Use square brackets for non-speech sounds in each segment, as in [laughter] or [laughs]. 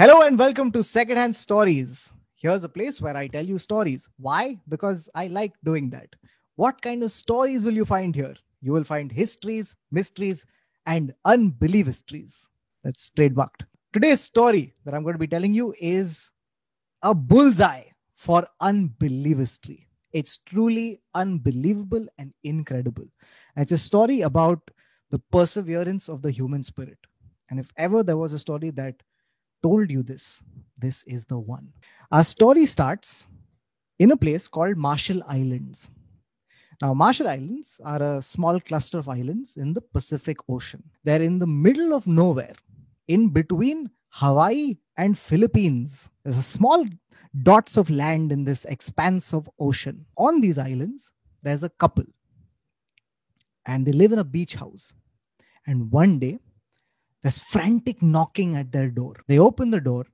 Hello and welcome to Secondhand Stories. Here's a place where I tell you stories. Why? Because I like doing that. What kind of stories will you find here? You will find histories, mysteries, and unbelief histories. That's trademarked. Today's story that I'm going to be telling you is a bullseye for unbelief history. It's truly unbelievable and incredible. And it's a story about the perseverance of the human spirit. And if ever there was a story that told you this, this is the one. Our story starts in a place called Marshall Islands. Now, Marshall Islands are a small cluster of islands in the Pacific Ocean. They're in the middle of nowhere, in between Hawaii and Philippines. There's a small dots of land in this expanse of ocean. On these islands, there's a couple, and they live in a beach house. And one day, there's frantic knocking at their door. They open the door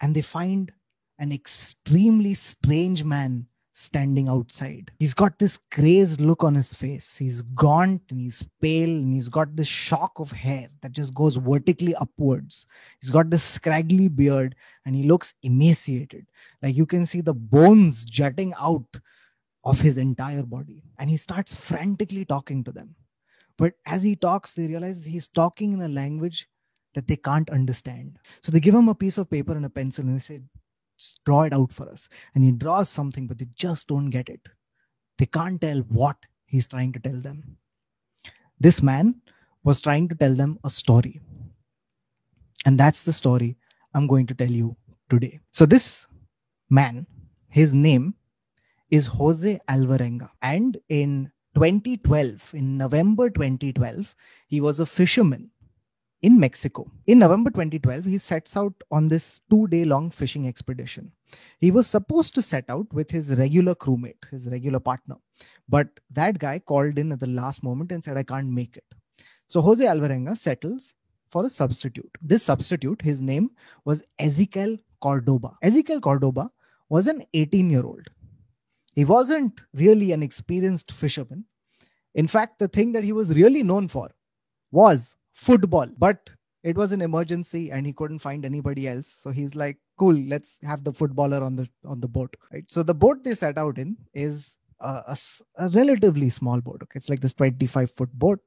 and they find an extremely strange man standing outside. He's got this crazed look on his face. He's gaunt and he's pale and he's got this shock of hair that just goes vertically upwards. He's got this scraggly beard and he looks emaciated. Like you can see the bones jutting out of his entire body. And he starts frantically talking to them. But as he talks, they realize he's talking in a language that they can't understand. So they give him a piece of paper and a pencil and they say, just draw it out for us. And he draws something, but they just don't get it. They can't tell what he's trying to tell them. This man was trying to tell them a story. And that's the story I'm going to tell you today. So, this man, his name is Jose Alvarenga. And in 2012, in November 2012, he was a fisherman in Mexico. In November 2012, he sets out on this two day long fishing expedition. He was supposed to set out with his regular crewmate, his regular partner, but that guy called in at the last moment and said, I can't make it. So Jose Alvarenga settles for a substitute. This substitute, his name was Ezequiel Cordoba. Ezequiel Cordoba was an 18 year old. He wasn't really an experienced fisherman. In fact, the thing that he was really known for was football but it was an emergency and he couldn't find anybody else. So he's like cool let's have the footballer on the on the boat. Right? So the boat they set out in is a, a, a relatively small boat okay? It's like this 25 foot boat.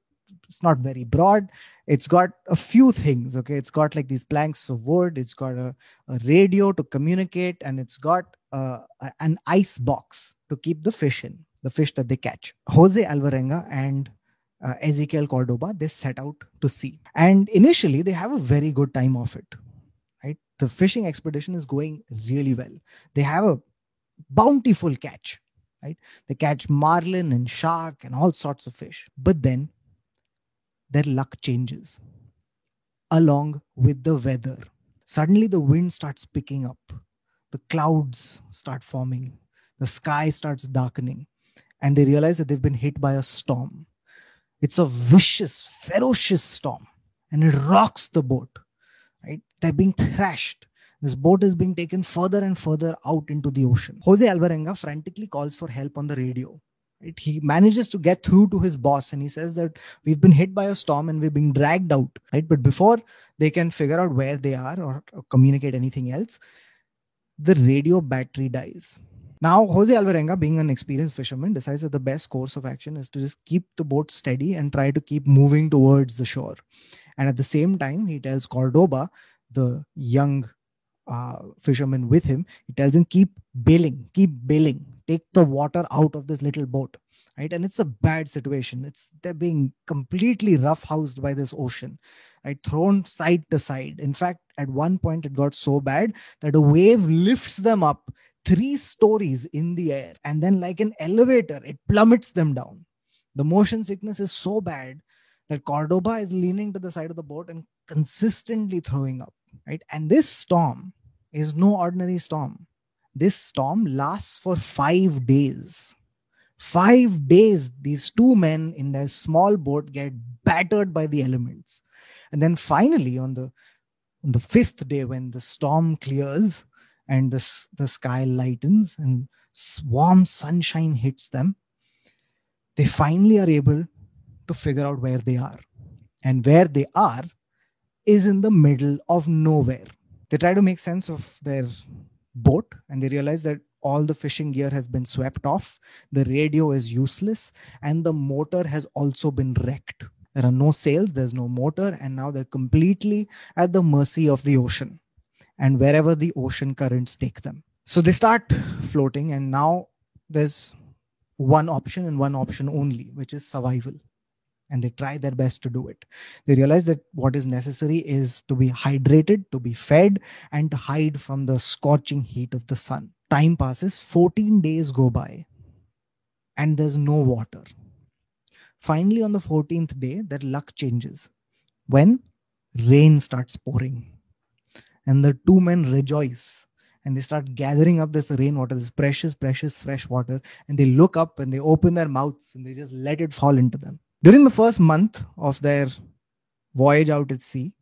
It's not very broad. It's got a few things okay? It's got like these planks of wood. It's got a, a radio to communicate and it's got uh, an ice box to keep the fish in the fish that they catch jose alvarenga and uh, Ezequiel Cordoba, they set out to sea. And initially, they have a very good time of it. Right, the fishing expedition is going really well. They have a bountiful catch. Right, they catch marlin and shark and all sorts of fish. But then, their luck changes along with the weather. Suddenly, the wind starts picking up. The clouds start forming. The sky starts darkening. And they realize that they've been hit by a storm it's a vicious, ferocious storm and it rocks the boat. Right? They're being thrashed. This boat is being taken further and further out into the ocean. Jose Alvarenga frantically calls for help on the radio. Right? He manages to get through to his boss and he says that we've been hit by a storm and we're being dragged out. Right? But before they can figure out where they are or, or communicate anything else, the radio battery dies. Now, Jose Alvarenga, being an experienced fisherman, decides that the best course of action is to just keep the boat steady and try to keep moving towards the shore. And at the same time, he tells Cordoba, the young uh, fisherman with him, he tells him, keep bailing, keep bailing, take the water out of this little boat. Right. And it's a bad situation. It's they're being completely roughhoused by this ocean, right? Thrown side to side. In fact, at one point it got so bad that a wave lifts them up three stories in the air and then like an elevator it plummets them down the motion sickness is so bad that cordoba is leaning to the side of the boat and consistently throwing up right and this storm is no ordinary storm this storm lasts for 5 days 5 days these two men in their small boat get battered by the elements. And then finally on the on the fifth day when the storm clears and this the sky lightens and warm sunshine hits them they finally are able to figure out where they are. And where they are is in the middle of nowhere. They try to make sense of their boat and they realize that all the fishing gear has been swept off, the radio is useless, and the motor has also been wrecked. There are no sails, there's no motor, and now they're completely at the mercy of the ocean and wherever the ocean currents take them. So they start floating, and now there's one option and one option only, which is survival. And they try their best to do it. They realize that what is necessary is to be hydrated, to be fed, and to hide from the scorching heat of the sun. Time passes, 14 days go by, and there's no water. Finally, on the 14th day, their luck changes when rain starts pouring. And the two men rejoice and they start gathering up this rainwater, this precious, precious fresh water, and they look up and they open their mouths and they just let it fall into them. During the first month of their voyage out at sea,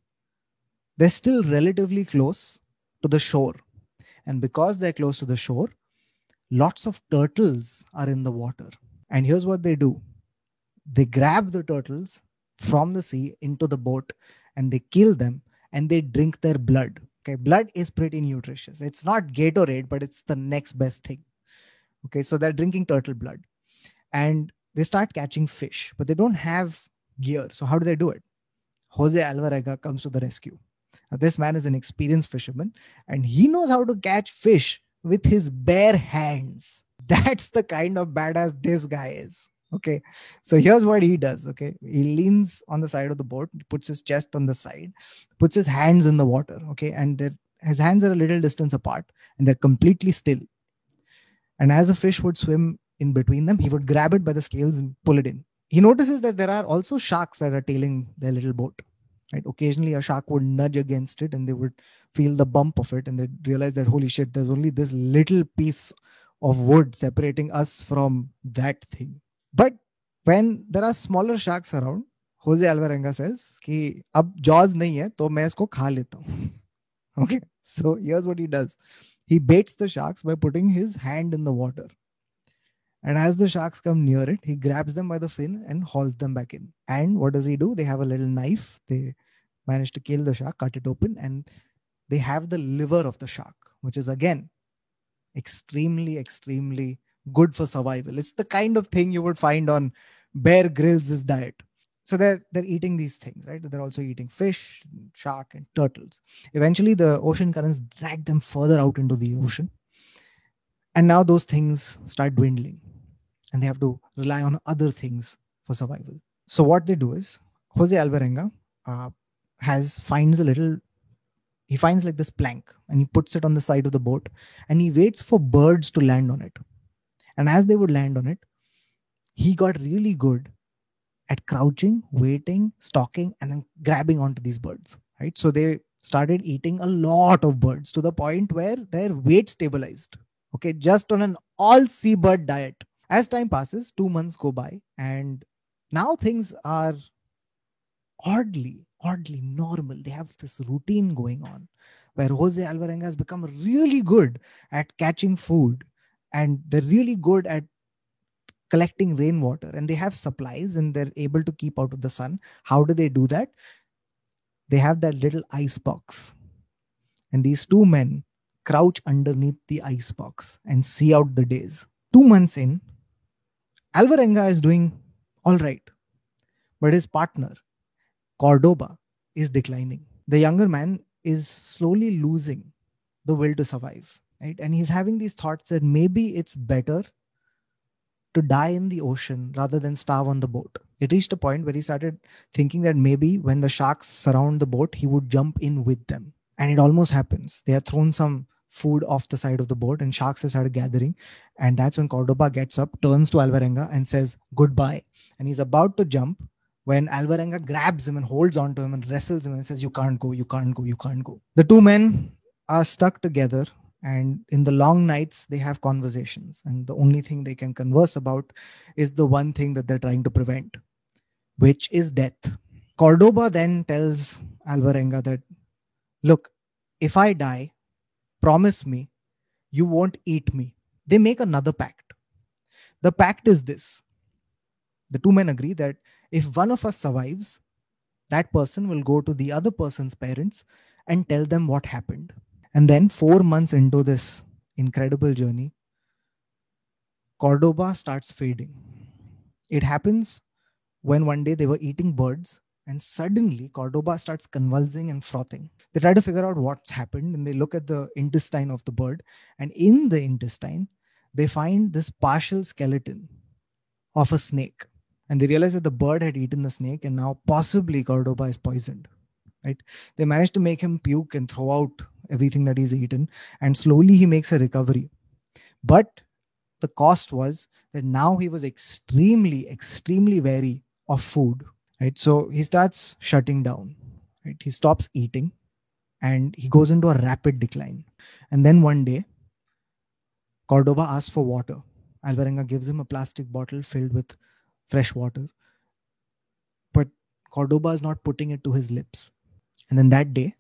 they're still relatively close to the shore. And because they're close to the shore, lots of turtles are in the water. And here's what they do they grab the turtles from the sea into the boat and they kill them and they drink their blood Okay, blood is pretty nutritious. It's not Gatorade, but it's the next best thing. Okay, so they're drinking turtle blood and they start catching fish, but they don't have gear. So, how do they do it? Jose Alvarenga comes to the rescue. Now, this man is an experienced fisherman and he knows how to catch fish with his bare hands. [laughs] That's the kind of badass this guy is. Okay. So here's what he does. Okay. He leans on the side of the boat, puts his chest on the side, puts his hands in the water. Okay. And his hands are a little distance apart and they're completely still. And as a fish would swim in between them, he would grab it by the scales and pull it in. He notices that there are also sharks that are tailing their little boat right? Occasionally a shark would nudge against it and they would feel the bump of it and they realize that holy shit there's only this little piece of wood separating us from that thing. But when there are smaller sharks around Jose Alvarenga says, कि अब jaws नहीं है तो मैं इसको खा लेता हूँ okay so here's what he he baits the sharks by putting his hand in the water. And as the sharks come near it, he grabs them by the fin and hauls them back in. And what does he do? They have a little knife. They manage to kill the shark, cut it open, and they have the liver of the shark, which is again extremely, extremely good for survival. It's the kind of thing you would find on Bear Grylls' diet. So they're they're eating these things, right? They're also eating fish, shark, and turtles. Eventually, the ocean currents drag them further out into the ocean, and now those things start dwindling, and they have to rely on other things for survival. So what they do is Jose Alvarenga uh, has finds a little he finds like this plank and he puts it on the side of the boat and he waits for birds to land on it and as they would land on it, he got really good at crouching, waiting, stalking, and then grabbing onto these birds. Right. So they started eating a lot of birds to the point where their weight stabilized. Okay, just on an all seabird diet. As time passes, two months go by, and now things are oddly, oddly normal. They have this routine going on where Jose Alvarenga has become really good at catching food and they're really good at collecting rainwater and they have supplies and they're able to keep out of the sun. How do they do that? They have that little ice box and these two men crouch underneath the ice box and see out the days. Two months in alvarenga is doing all right but his partner cordoba is declining. The younger man is slowly losing the will to survive right? And he's having these thoughts that maybe it's better to die in the ocean rather than starve on the boat. It reached a point where he started thinking that maybe when the sharks surround the boat he would jump in with them. And it almost happens. They have thrown some food off the side of the boat and sharks have started gathering. And that's when cordoba gets up turns to alvarenga and says goodbye. And he's about to jump when alvarenga grabs him and holds on to him and wrestles him and says you can't go you can't go you can't go. The two men are stuck together and in the long nights they have conversations. And the only thing they can converse about is the one thing that they're trying to prevent which is death. Cordoba then tells alvarenga that look if i die promise me you won't eat me. They make another pact. The pact is this. The two men agree that if one of us survives that person will go to the other person's parents and tell them what happened. And then, four months into this incredible journey, Cordoba starts fading. It happens when one day they were eating birds and suddenly Cordoba starts convulsing and frothing. They try to figure out what's happened and they look at the intestine of the bird. And in the intestine, they find this partial skeleton of a snake. And they realize that the bird had eaten the snake and now possibly Cordoba is poisoned. Right? They manage to make him puke and throw out everything that he's eaten. And slowly he makes a recovery. But the cost was that now he was extremely, extremely wary of food right? So he starts shutting down right? He stops eating and he goes into a rapid decline. And then one day cordoba asks for water. Alvarenga gives him a plastic bottle filled with fresh water. But cordoba is not putting it to his lips. And then that day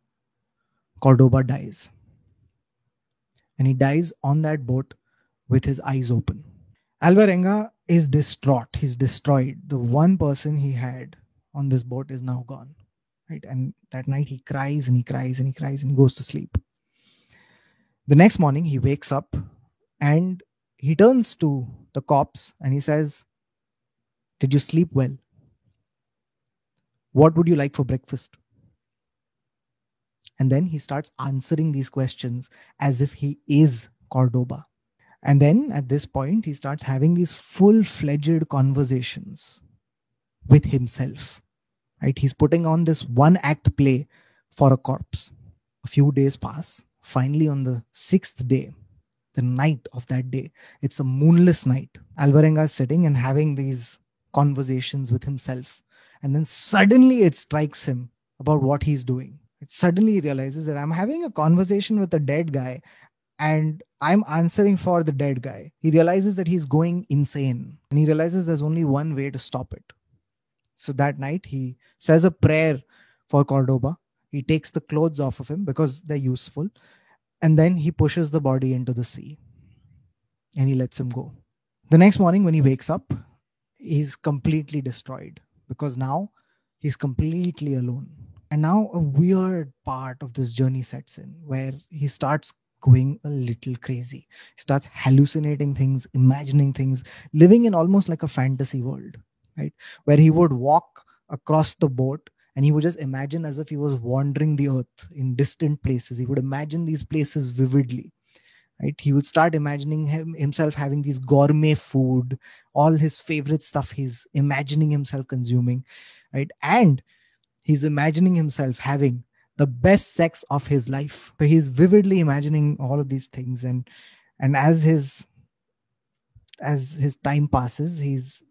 cordoba dies. And he dies on that boat with his eyes open. Alvarenga is distraught. He's destroyed. The one person he had on this boat is now gone right? And that night he cries and he cries and he cries and goes to sleep. The next morning he wakes up and he turns to the cops and he says did you sleep well? What would you like for breakfast? And then he starts answering these questions as if he is cordoba. And then at this point he starts having these full-fledged conversations with himself right? He's putting on this one act play for a corpse. A few days pass. Finally on the sixth day the night of that day it's a moonless night. Alvarenga is sitting and having these conversations with himself. And then suddenly it strikes him about what he's doing. It suddenly realizes that i'm having a conversation with a dead guy and i'm answering for the dead guy. He realizes that he's going insane. And he realizes there's only one way to stop it so that night, he says a prayer for Cordoba. He takes the clothes off of him because they're useful. And then he pushes the body into the sea and he lets him go. The next morning, when he wakes up, he's completely destroyed because now he's completely alone. And now a weird part of this journey sets in where he starts going a little crazy. He starts hallucinating things, imagining things, living in almost like a fantasy world right? Where he would walk across the boat and he would just imagine as if he was wandering the earth in distant places. He would imagine these places vividly, right? He would start imagining him, himself having these gourmet food, all his favorite stuff he's imagining himself consuming, right? And he's imagining himself having the best sex of his life. So he's vividly imagining all of these things and and as his as his time passes he's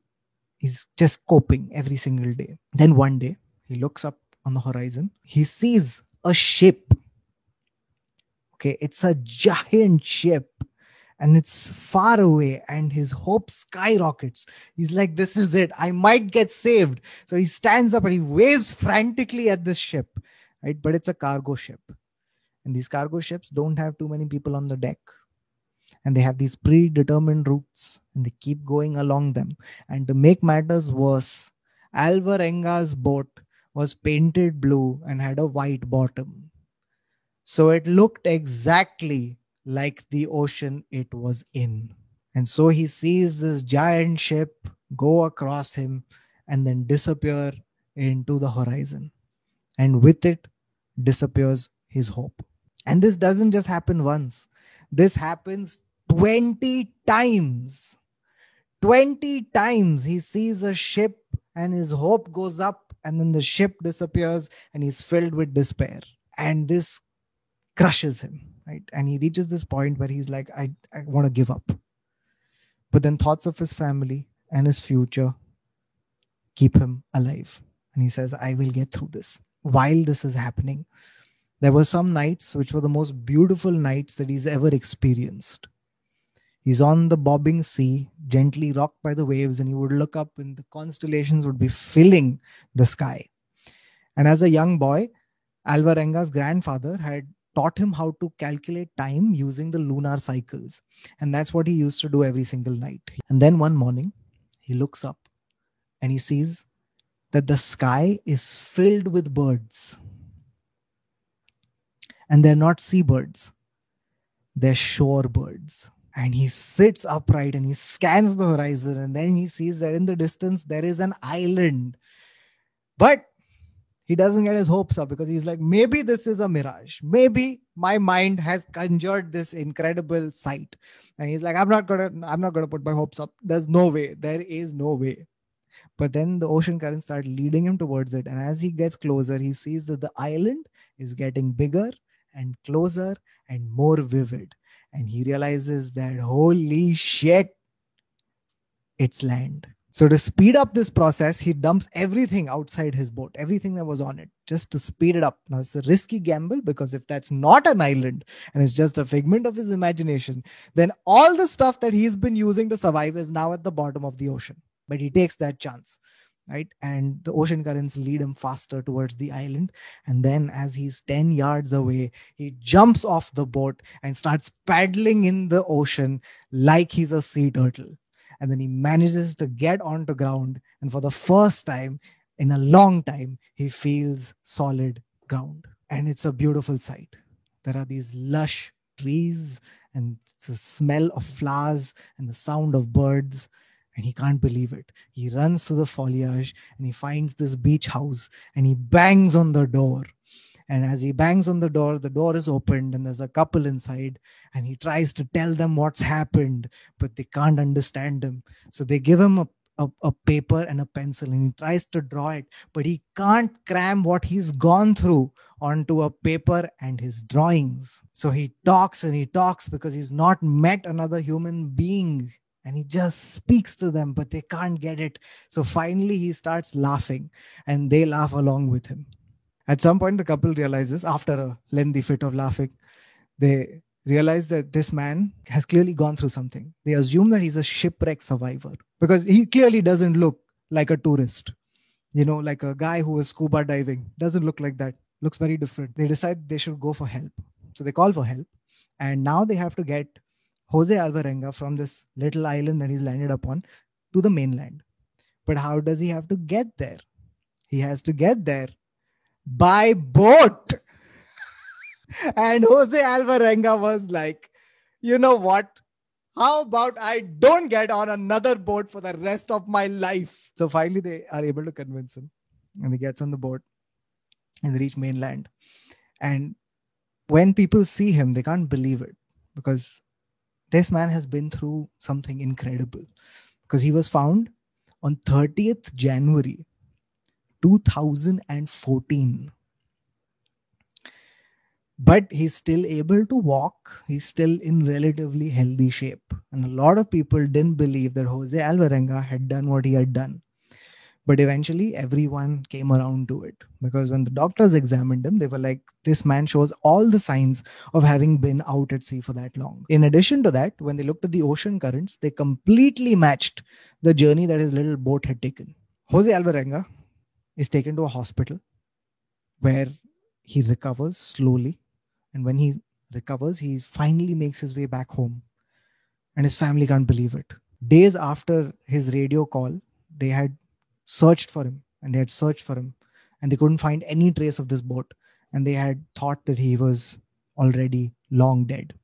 He's just coping every single day. Then one day, he looks up on the horizon. He sees a ship. Okay, it's a giant ship and it's far away and his hope skyrockets he's like this is it i might get saved so he stands up and he waves frantically at this ship right but it's a cargo ship and these cargo ships don't have too many people on the deck and they have these predetermined routes and they keep going along them. And to make matters worse, Alvarenga's boat was painted blue and had a white bottom. So it looked exactly like the ocean it was in. And so he sees this giant ship go across him and then disappear into the horizon. And with it disappears his hope. And this doesn't just happen once, this happens 20 times. 20 times he sees a ship and his hope goes up, and then the ship disappears and he's filled with despair. And this crushes him, right? And he reaches this point where he's like, I, I want to give up. But then thoughts of his family and his future keep him alive. And he says, I will get through this. While this is happening, there were some nights which were the most beautiful nights that he's ever experienced. He's on the bobbing sea, gently rocked by the waves, and he would look up and the constellations would be filling the sky. And as a young boy, Alvarenga's grandfather had taught him how to calculate time using the lunar cycles. And that's what he used to do every single night. And then one morning, he looks up and he sees that the sky is filled with birds And they're not seabirds, they're shorebirds. And he sits upright and he scans the horizon, and then he sees that in the distance there is an island. But he doesn't get his hopes up because he's like, maybe this is a mirage. Maybe my mind has conjured this incredible sight. And he's like, I'm not gonna, I'm not gonna put my hopes up. There's no way. There is no way. But then the ocean currents start leading him towards it. And as he gets closer, he sees that the island is getting bigger and closer and more vivid. And he realizes that holy shit, it's land so to speed up this process, he dumps everything outside his boat, everything that was on it, just to speed it up. Now it's a risky gamble because if that's not an island and it's just a figment of his imagination, then all the stuff that he's been using to survive is now at the bottom of the ocean. But he takes that chance right? And the ocean currents lead him faster towards the island. And then as he's 10 yards away he jumps off the boat and starts paddling in the ocean like he's a sea turtle. And then he manages to get onto ground. And for the first time in a long time he feels solid ground. And it's a beautiful sight. There are these lush trees and the smell of flowers and the sound of birds and he can't believe it. He runs through the foliage and he finds this beach house and he bangs on the door and as he bangs on the door, the door is opened and there's a couple inside. And he tries to tell them what's happened, but they can't understand him. So they give him a, a, a, paper and a pencil and he tries to draw it, but he can't cram what he's gone through onto a paper and his drawings. So he talks and he talks because he's not met another human being and he just speaks to them, but they can't get it. So finally, he starts laughing and they laugh along with him. At some point, the couple realizes, after a lengthy fit of laughing, they realize that this man has clearly gone through something. They assume that he's a shipwreck survivor because he clearly doesn't look like a tourist. You know, like a guy who was scuba diving doesn't look like that. Looks very different. They decide they should go for help. So they call for help. And now they have to get Jose Alvarenga from this little island that he's landed upon to the mainland. But how does he have to get there? He has to get there by boat. [laughs] and Jose Alvarenga was like, you know what? How about I don't get on another boat for the rest of my life? So finally, they are able to convince him, and he gets on the boat and they reach mainland. And when people see him, they can't believe it because this man has been through something incredible. Because he was found on 30th January 2014 but he's still able to walk. He's still in relatively healthy shape. And a lot of people didn't believe that jose alvarenga had done what he had done but eventually everyone came around to it because when the doctors examined him they were like this man shows all the signs of having been out at sea for that long in addition to that when they looked at the ocean currents they completely matched the journey that his little boat had taken jose alvarenga is taken to a hospital where he recovers slowly. And when he recovers, he finally makes his way back home. And his family can't believe it. Days after his radio call, they had searched for him and they had searched for him and they couldn't find any trace of this boat. And they had thought that he was already long dead.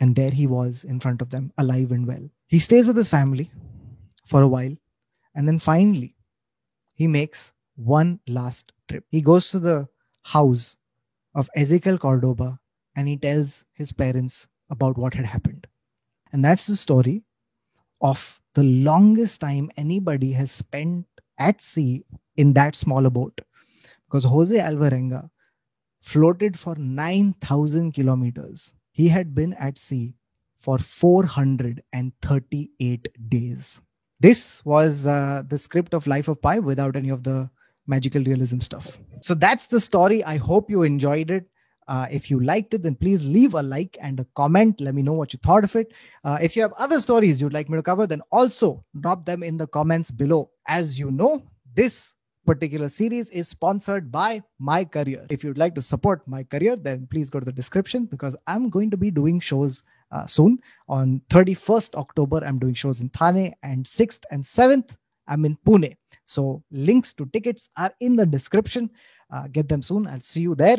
And there he was in front of them, alive and well. He stays with his family for a while. And then finally, he makes one last trip. He goes to the house of Ezequiel Cordoba and he tells his parents about what had happened. And that's the story of the longest time anybody has spent at sea in that small boat. Because Jose Alvarenga floated for 9,000 kilometers. He had been at sea for 438 days. This was uh, the script of Life of Pi without any of the magical realism stuff. So that's the story. I hope you enjoyed it. Uh, if you liked it, then please leave a like and a comment. Let me know what you thought of it. Uh, if you have other stories you'd like me to cover, then also drop them in the comments below. As you know, this particular series is sponsored by my career if you'd like to support my career then please go to the description because i'm going to be doing shows uh, soon on 31st october i'm doing shows in thane and 6th and 7th i'm in pune so links to tickets are in the description. Uh, get them soon. I'll see you there.